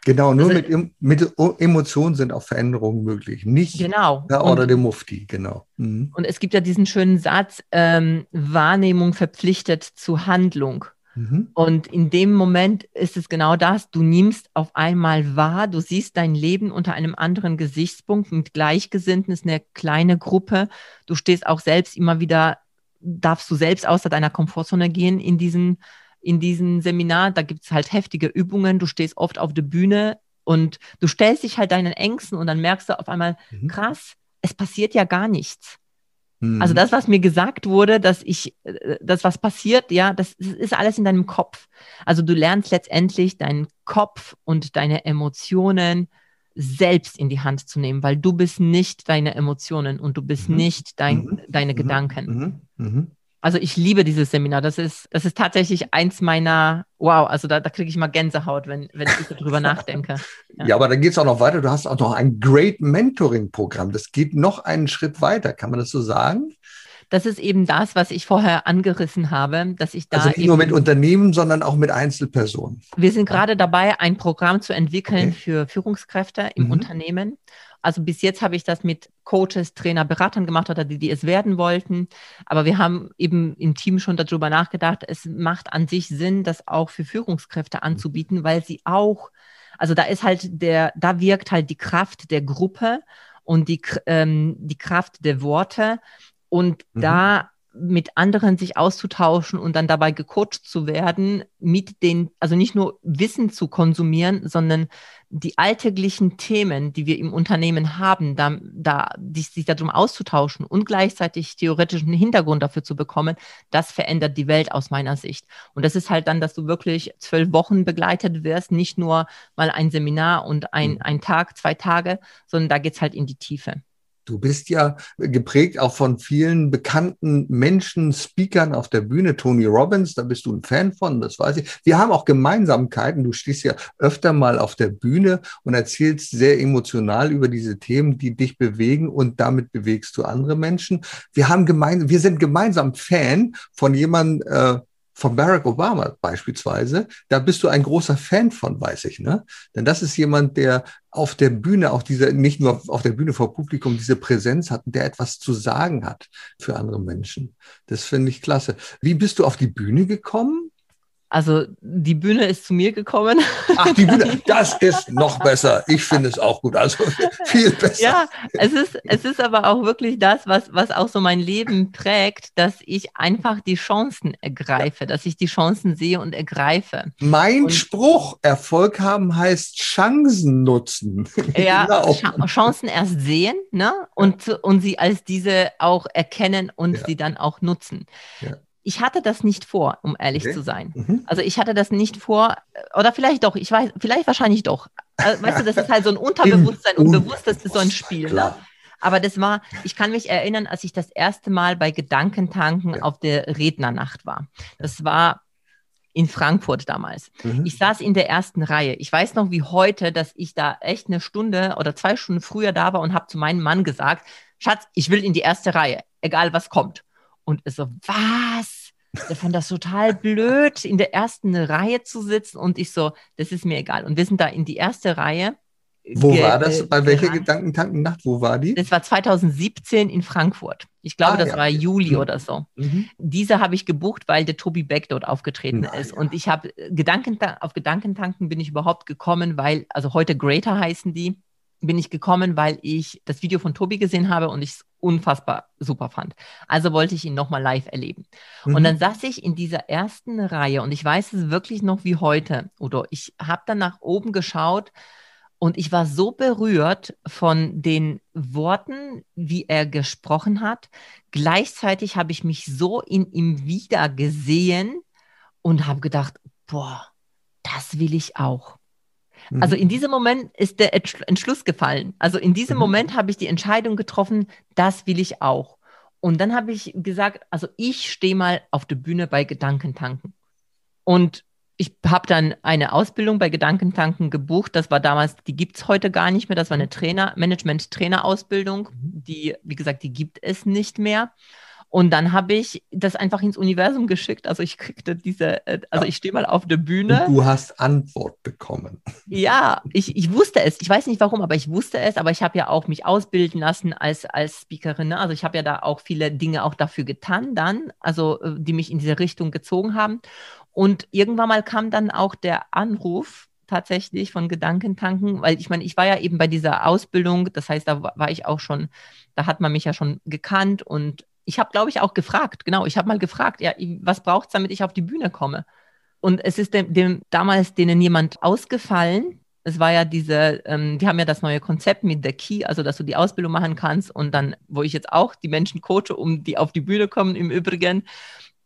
Genau, nur also, mit, mit Emotionen sind auch Veränderungen möglich, nicht genau. Ja, oder und, dem Mufti, genau. Mhm. Und es gibt ja diesen schönen Satz, ähm, Wahrnehmung verpflichtet zu Handlung. Mhm. Und in dem Moment ist es genau das, du nimmst auf einmal wahr, du siehst dein Leben unter einem anderen Gesichtspunkt, mit Gleichgesinnten ist eine kleine Gruppe, du stehst auch selbst immer wieder, darfst du selbst außer deiner Komfortzone gehen in diesen, in diesen Seminar, da gibt es halt heftige Übungen, du stehst oft auf der Bühne und du stellst dich halt deinen Ängsten und dann merkst du auf einmal, mhm. krass, es passiert ja gar nichts. Also mhm. das, was mir gesagt wurde, dass ich, äh, das, was passiert, ja, das ist alles in deinem Kopf. Also du lernst letztendlich deinen Kopf und deine Emotionen selbst in die Hand zu nehmen, weil du bist nicht deine Emotionen und du bist mhm. nicht dein, mhm. deine mhm. Gedanken. Mhm. Mhm. Also ich liebe dieses Seminar. Das ist, das ist tatsächlich eins meiner, wow, also da, da kriege ich mal Gänsehaut, wenn, wenn ich darüber *laughs* nachdenke. Ja. ja, aber dann geht es auch noch weiter. Du hast auch noch ein Great Mentoring-Programm. Das geht noch einen Schritt weiter. Kann man das so sagen? Das ist eben das, was ich vorher angerissen habe, dass ich da. Also nicht nur mit Unternehmen, sondern auch mit Einzelpersonen. Wir sind gerade dabei, ein Programm zu entwickeln okay. für Führungskräfte im mhm. Unternehmen. Also bis jetzt habe ich das mit Coaches, Trainer, Beratern gemacht oder die, die es werden wollten. Aber wir haben eben im Team schon darüber nachgedacht, es macht an sich Sinn, das auch für Führungskräfte anzubieten, weil sie auch, also da ist halt der, da wirkt halt die Kraft der Gruppe und die, ähm, die Kraft der Worte und mhm. da mit anderen sich auszutauschen und dann dabei gecoacht zu werden, mit den, also nicht nur Wissen zu konsumieren, sondern die alltäglichen Themen, die wir im Unternehmen haben, da, da die, sich darum auszutauschen und gleichzeitig theoretischen Hintergrund dafür zu bekommen, das verändert die Welt aus meiner Sicht. Und das ist halt dann, dass du wirklich zwölf Wochen begleitet wirst, nicht nur mal ein Seminar und ein, mhm. ein Tag, zwei Tage, sondern da geht's halt in die Tiefe. Du bist ja geprägt auch von vielen bekannten Menschen, Speakern auf der Bühne. Tony Robbins, da bist du ein Fan von, das weiß ich. Wir haben auch Gemeinsamkeiten. Du stehst ja öfter mal auf der Bühne und erzählst sehr emotional über diese Themen, die dich bewegen und damit bewegst du andere Menschen. Wir haben gemein, wir sind gemeinsam Fan von jemandem, äh, von Barack Obama beispielsweise, da bist du ein großer Fan von, weiß ich, ne? Denn das ist jemand, der auf der Bühne, auch diese, nicht nur auf der Bühne vor Publikum, diese Präsenz hat, der etwas zu sagen hat für andere Menschen. Das finde ich klasse. Wie bist du auf die Bühne gekommen? Also die Bühne ist zu mir gekommen. Ach, die Bühne, *laughs* das ist noch besser. Ich finde es auch gut. Also viel besser. Ja, es ist, es ist aber auch wirklich das, was, was auch so mein Leben prägt, dass ich einfach die Chancen ergreife, dass ich die Chancen sehe und ergreife. Mein und Spruch, Erfolg haben heißt Chancen nutzen. *laughs* Ja, genau. Chancen erst sehen ne? und, und sie als diese auch erkennen und ja. sie dann auch nutzen. Ich hatte das nicht vor, um ehrlich okay. zu sein. Mhm. Also ich hatte das nicht vor, oder vielleicht doch, ich weiß, vielleicht wahrscheinlich doch. Also, *laughs* weißt du, das ist halt so ein Unterbewusstsein *laughs* und bewusst, das ist so ein Spiel. Ne? Aber das war, ich kann mich erinnern, als ich das erste Mal bei Gedankentanken ja. auf der Rednernacht war. Das war in Frankfurt damals. Mhm. Ich saß in der ersten Reihe. Ich weiß noch wie heute, dass ich da echt eine Stunde oder zwei Stunden früher da war und habe zu meinem Mann gesagt, Schatz, ich will in die erste Reihe, egal was kommt. Und ist so, was? Der fand das total blöd, in der ersten Reihe zu sitzen. Und ich so, das ist mir egal. Und wir sind da in die erste Reihe. Wo war das? Bei welcher Gedankentankennacht? Wo war die? Das war 2017 in Frankfurt. Ich glaube, ah, das ja. war Juli mhm. oder so. Mhm. Diese habe ich gebucht, weil der Tobi Beck dort aufgetreten Na, ist. Ja. Und ich habe Gedankentanken, auf Gedankentanken bin ich überhaupt gekommen, weil, also heute Greater heißen die bin ich gekommen, weil ich das Video von Tobi gesehen habe und ich es unfassbar super fand. Also wollte ich ihn nochmal live erleben. Mhm. Und dann saß ich in dieser ersten Reihe und ich weiß es wirklich noch wie heute, Udo. Ich habe dann nach oben geschaut und ich war so berührt von den Worten, wie er gesprochen hat. Gleichzeitig habe ich mich so in ihm wieder gesehen und habe gedacht, boah, das will ich auch. Also mhm. in diesem Moment ist der Entschluss gefallen. Also in diesem mhm. Moment habe ich die Entscheidung getroffen, das will ich auch. Und dann habe ich gesagt, also ich stehe mal auf der Bühne bei Gedankentanken. Und ich habe dann eine Ausbildung bei Gedankentanken gebucht. Das war damals, die gibt es heute gar nicht mehr. Das war eine Trainer, Management-Trainer-Ausbildung. Mhm. Die, wie gesagt, die gibt es nicht mehr. Und dann habe ich das einfach ins Universum geschickt. Also ich kriegte diese, äh, also ja. ich stehe mal auf der Bühne. Und du hast Antwort bekommen. Ja, ich, ich wusste es. Ich weiß nicht warum, aber ich wusste es. Aber ich habe ja auch mich ausbilden lassen als, als Speakerin. Ne? Also ich habe ja da auch viele Dinge auch dafür getan dann, also äh, die mich in diese Richtung gezogen haben. Und irgendwann mal kam dann auch der Anruf, tatsächlich von Gedankentanken, weil ich meine, ich war ja eben bei dieser Ausbildung, das heißt, da war ich auch schon, da hat man mich ja schon gekannt und ich habe, glaube ich, auch gefragt, genau, ich habe mal gefragt, ja, was braucht es, damit ich auf die Bühne komme? Und es ist dem, dem damals denen jemand ausgefallen. Es war ja diese, ähm, die haben ja das neue Konzept mit der Key, also dass du die Ausbildung machen kannst und dann, wo ich jetzt auch die Menschen coache, um die auf die Bühne kommen im Übrigen.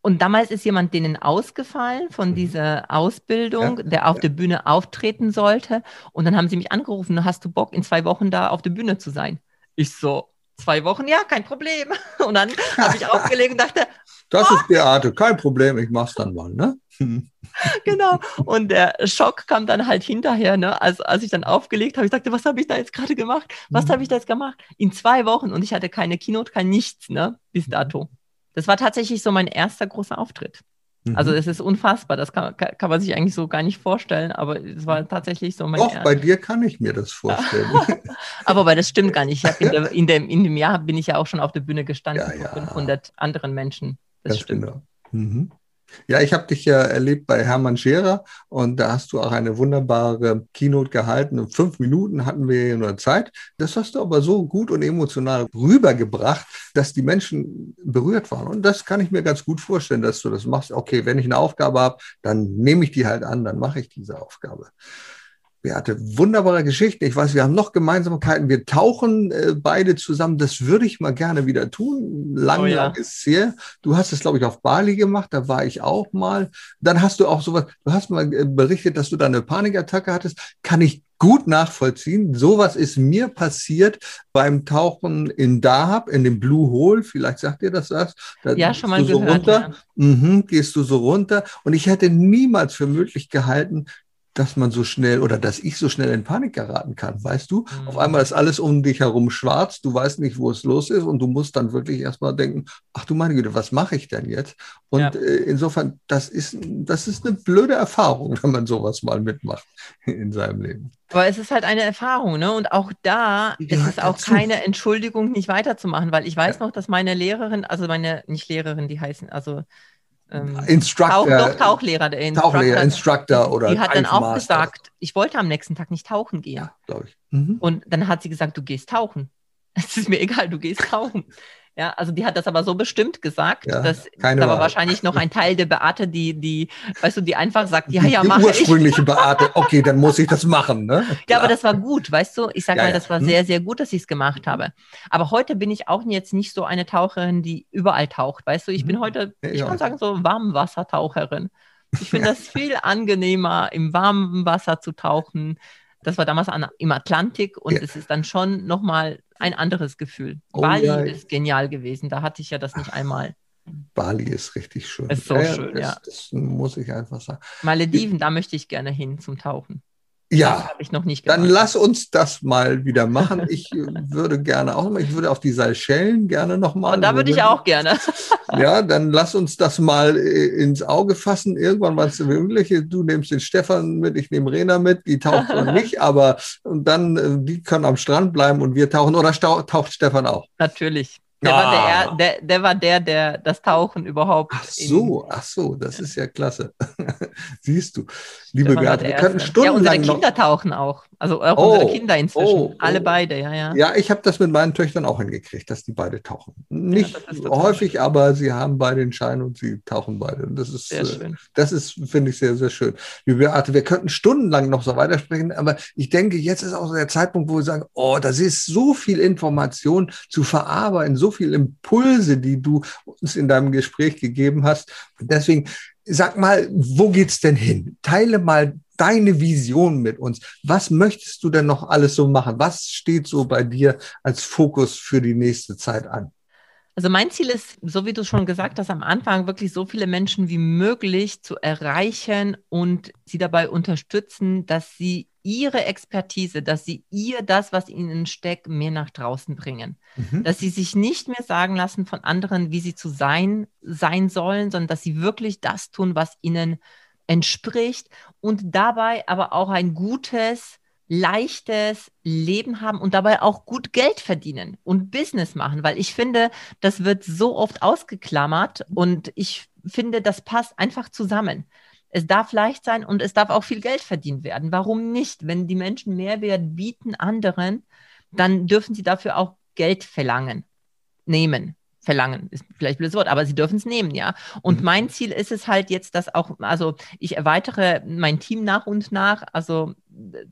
Und damals ist jemand denen ausgefallen von mhm. dieser Ausbildung, ja, der auf ja. der Bühne auftreten sollte. Und dann haben sie mich angerufen, hast du Bock, in zwei Wochen da auf der Bühne zu sein? Ich so, zwei Wochen, ja, kein Problem. *laughs* Und dann habe ich aufgelegt und dachte, das oh. ist Beate, kein Problem, ich mach's dann mal, ne? *laughs* *laughs* genau. Und der Schock kam dann halt hinterher, ne? Also als ich dann aufgelegt habe, ich sagte, was habe ich da jetzt gerade gemacht? Was habe ich da jetzt gemacht? In zwei Wochen und ich hatte keine Keynote, kein nichts, ne? Bis dato. Das war tatsächlich so mein erster großer Auftritt. Mhm. Also es ist unfassbar, das kann, kann, man sich eigentlich so gar nicht vorstellen, aber es war tatsächlich so mein Doch, Ernst. bei dir kann ich mir das vorstellen. *laughs* aber weil das stimmt gar nicht. In, der, in, dem, in dem Jahr bin ich ja auch schon auf der Bühne gestanden ja, ja. vor 500 anderen Menschen. Das Ganz stimmt. Genau. Mhm. Ja, ich habe dich ja erlebt bei Hermann Scherer und da hast du auch eine wunderbare Keynote gehalten. Und fünf Minuten hatten wir ja nur Zeit. Das hast du aber so gut und emotional rübergebracht, dass die Menschen berührt waren. Und das kann ich mir ganz gut vorstellen, dass du das machst. Okay, wenn ich eine Aufgabe habe, dann nehme ich die halt an, dann mache ich diese Aufgabe. Beate, wunderbare Geschichte. Ich weiß, wir haben noch Gemeinsamkeiten. Wir tauchen äh, beide zusammen. Das würde ich mal gerne wieder tun. Lang, oh ja. lang ist her. Du hast es, glaube ich, auf Bali gemacht. Da war ich auch mal. Dann hast du auch sowas, du hast mal äh, berichtet, dass du da eine Panikattacke hattest. Kann ich gut nachvollziehen. Sowas ist mir passiert beim Tauchen in Dahab, in dem Blue Hole. Vielleicht sagt ihr das was. Da ja, schon mal so gehört. Runter. Ja. Mhm, gehst du so runter. Und ich hätte niemals für möglich gehalten, dass man so schnell oder dass ich so schnell in Panik geraten kann, weißt du? Mhm. Auf einmal ist alles um dich herum schwarz, du weißt nicht, wo es los ist und du musst dann wirklich erstmal denken, ach du meine Güte, was mache ich denn jetzt? Und ja. äh, insofern, das ist, das ist eine blöde Erfahrung, *laughs* wenn man sowas mal mitmacht in seinem Leben. Aber es ist halt eine Erfahrung, ne? Und auch da ja, ist es auch dazu. keine Entschuldigung, nicht weiterzumachen, weil ich weiß ja. noch, dass meine Lehrerin, also meine, nicht Lehrerin, die heißen, also ähm, Instructor. Tauch, doch, Tauchlehrer. Der Instructor, Tauchlehrer, Instructor oder Die hat dann auch gesagt, ich wollte am nächsten Tag nicht tauchen gehen. Ja, glaube ich. Mhm. Und dann hat sie gesagt, du gehst tauchen. *laughs* Es ist mir egal, du gehst tauchen. Ja, also die hat das aber so bestimmt gesagt, ja, dass keine aber wahrscheinlich noch ein Teil der Beate, die, die, weißt du, die einfach sagt, ja, ja, mach Die ursprüngliche ich. Beate, okay, dann muss ich das machen, ne? Ja, aber das war gut, weißt du? Ich sage ja, mal, das war hm. sehr, sehr gut, dass ich es gemacht habe. Aber heute bin ich auch jetzt nicht so eine Taucherin, die überall taucht, weißt du? Ich bin hm. heute, ich kann sagen, so Warmwassertaucherin. Ich finde *laughs* das viel angenehmer, im warmen Wasser zu tauchen. Das war damals an, im Atlantik und ja. es ist dann schon nochmal ein anderes Gefühl. Oh, Bali ja. ist genial gewesen, da hatte ich ja das nicht einmal. Bali ist richtig schön. Ist so ja, schön, das, ja. Das muss ich einfach sagen. Malediven, da möchte ich gerne hin zum Tauchen. Ja, habe ich noch nicht gemacht. Dann lass uns das mal wieder machen. Ich würde gerne auch, ich würde auf die Seychellen gerne nochmal. Und da würde ich auch gerne. *laughs* ja, dann lass uns das mal äh, ins Auge fassen. Irgendwann mal es möglich. Du nimmst den Stefan mit, ich nehme Rena mit. Die taucht noch *laughs* nicht, aber und dann, äh, die können am Strand bleiben und wir tauchen. Oder taucht Stefan auch? Natürlich. Der, ah. war der, der, der, war der, der das Tauchen überhaupt. Ach so, ach so, das ist ja klasse. *laughs* Siehst du, liebe Beate, wir könnten stundenlang Ja, unsere Kinder noch... tauchen auch. Also auch oh, unsere Kinder inzwischen. Oh, Alle oh. beide, ja, ja. Ja, ich habe das mit meinen Töchtern auch hingekriegt, dass die beide tauchen. Nicht ja, häufig, schön. aber sie haben beide den Schein und sie tauchen beide. Und das ist, sehr äh, schön. das ist, finde ich, sehr, sehr schön. Liebe Beate, wir könnten stundenlang noch so weitersprechen, aber ich denke, jetzt ist auch so der Zeitpunkt, wo wir sagen, oh, das ist so viel Information zu verarbeiten, so viele Impulse, die du uns in deinem Gespräch gegeben hast. Deswegen sag mal, wo geht's denn hin? Teile mal deine Vision mit uns. Was möchtest du denn noch alles so machen? Was steht so bei dir als Fokus für die nächste Zeit an? Also mein Ziel ist, so wie du schon gesagt hast, am Anfang wirklich so viele Menschen wie möglich zu erreichen und sie dabei unterstützen, dass sie ihre Expertise, dass sie ihr das, was ihnen steckt, mehr nach draußen bringen. Mhm. Dass sie sich nicht mehr sagen lassen von anderen, wie sie zu sein sein sollen, sondern dass sie wirklich das tun, was ihnen entspricht und dabei aber auch ein gutes, leichtes Leben haben und dabei auch gut Geld verdienen und Business machen, weil ich finde, das wird so oft ausgeklammert und ich finde, das passt einfach zusammen. Es darf leicht sein und es darf auch viel Geld verdient werden. Warum nicht? Wenn die Menschen Mehrwert bieten anderen, dann dürfen sie dafür auch Geld verlangen, nehmen. Verlangen, ist vielleicht ein blödes Wort, aber sie dürfen es nehmen, ja. Und mhm. mein Ziel ist es halt jetzt, dass auch, also ich erweitere mein Team nach und nach, also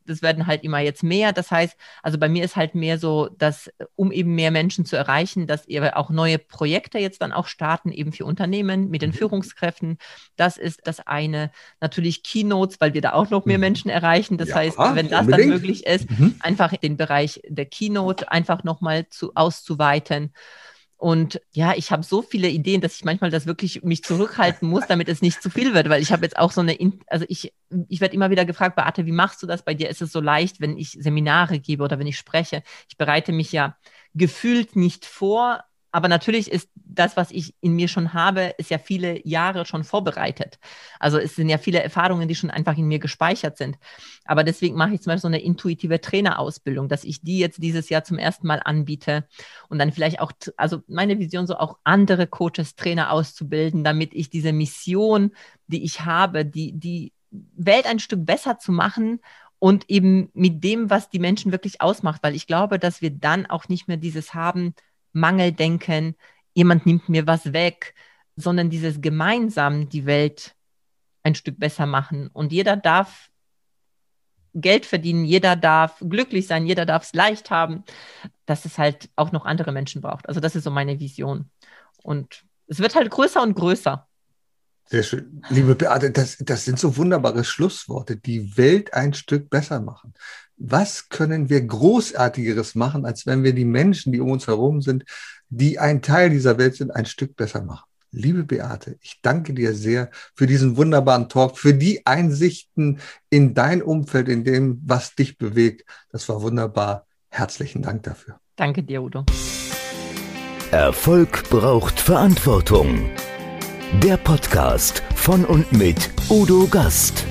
das werden halt immer jetzt mehr. Das heißt, also bei mir ist halt mehr so, dass um eben mehr Menschen zu erreichen, dass ihr auch neue Projekte jetzt dann auch starten, eben für Unternehmen mit den mhm. Führungskräften. Das ist das eine. Natürlich Keynotes, weil wir da auch noch mehr mhm. Menschen erreichen. Das ja, heißt, wenn das unbedingt. dann möglich ist, mhm. einfach den Bereich der Keynote einfach nochmal zu auszuweiten. Und ja, ich habe so viele Ideen, dass ich manchmal das wirklich mich zurückhalten muss, damit es nicht zu viel wird, weil ich habe jetzt auch so eine, also ich, ich werde immer wieder gefragt, Beate, wie machst du das? Bei dir ist es so leicht, wenn ich Seminare gebe oder wenn ich spreche. Ich bereite mich ja gefühlt nicht vor, aber natürlich ist das, was ich in mir schon habe, ist ja viele Jahre schon vorbereitet. Also es sind ja viele Erfahrungen, die schon einfach in mir gespeichert sind. Aber deswegen mache ich zum Beispiel so eine intuitive Trainerausbildung, dass ich die jetzt dieses Jahr zum ersten Mal anbiete und dann vielleicht auch, also meine Vision so auch andere Coaches, Trainer auszubilden, damit ich diese Mission, die ich habe, die, die Welt ein Stück besser zu machen und eben mit dem, was die Menschen wirklich ausmacht, weil ich glaube, dass wir dann auch nicht mehr dieses haben, Mangeldenken, jemand nimmt mir was weg, sondern dieses gemeinsam die Welt ein Stück besser machen. Und jeder darf Geld verdienen, jeder darf glücklich sein, jeder darf es leicht haben, dass es halt auch noch andere Menschen braucht. Also das ist so meine Vision. Und es wird halt größer und größer. Sehr schön. Liebe Beate, das, das sind so wunderbare Schlussworte, die Welt ein Stück besser machen was können wir Großartigeres machen, als wenn wir die Menschen, die um uns herum sind, die ein Teil dieser Welt sind, ein Stück besser machen. Liebe Beate, ich danke dir sehr für diesen wunderbaren Talk, für die Einsichten in dein Umfeld, in dem, was dich bewegt. Das war wunderbar. Herzlichen Dank dafür. Danke dir, Udo. Erfolg braucht Verantwortung. Der Podcast von und mit Udo Gast.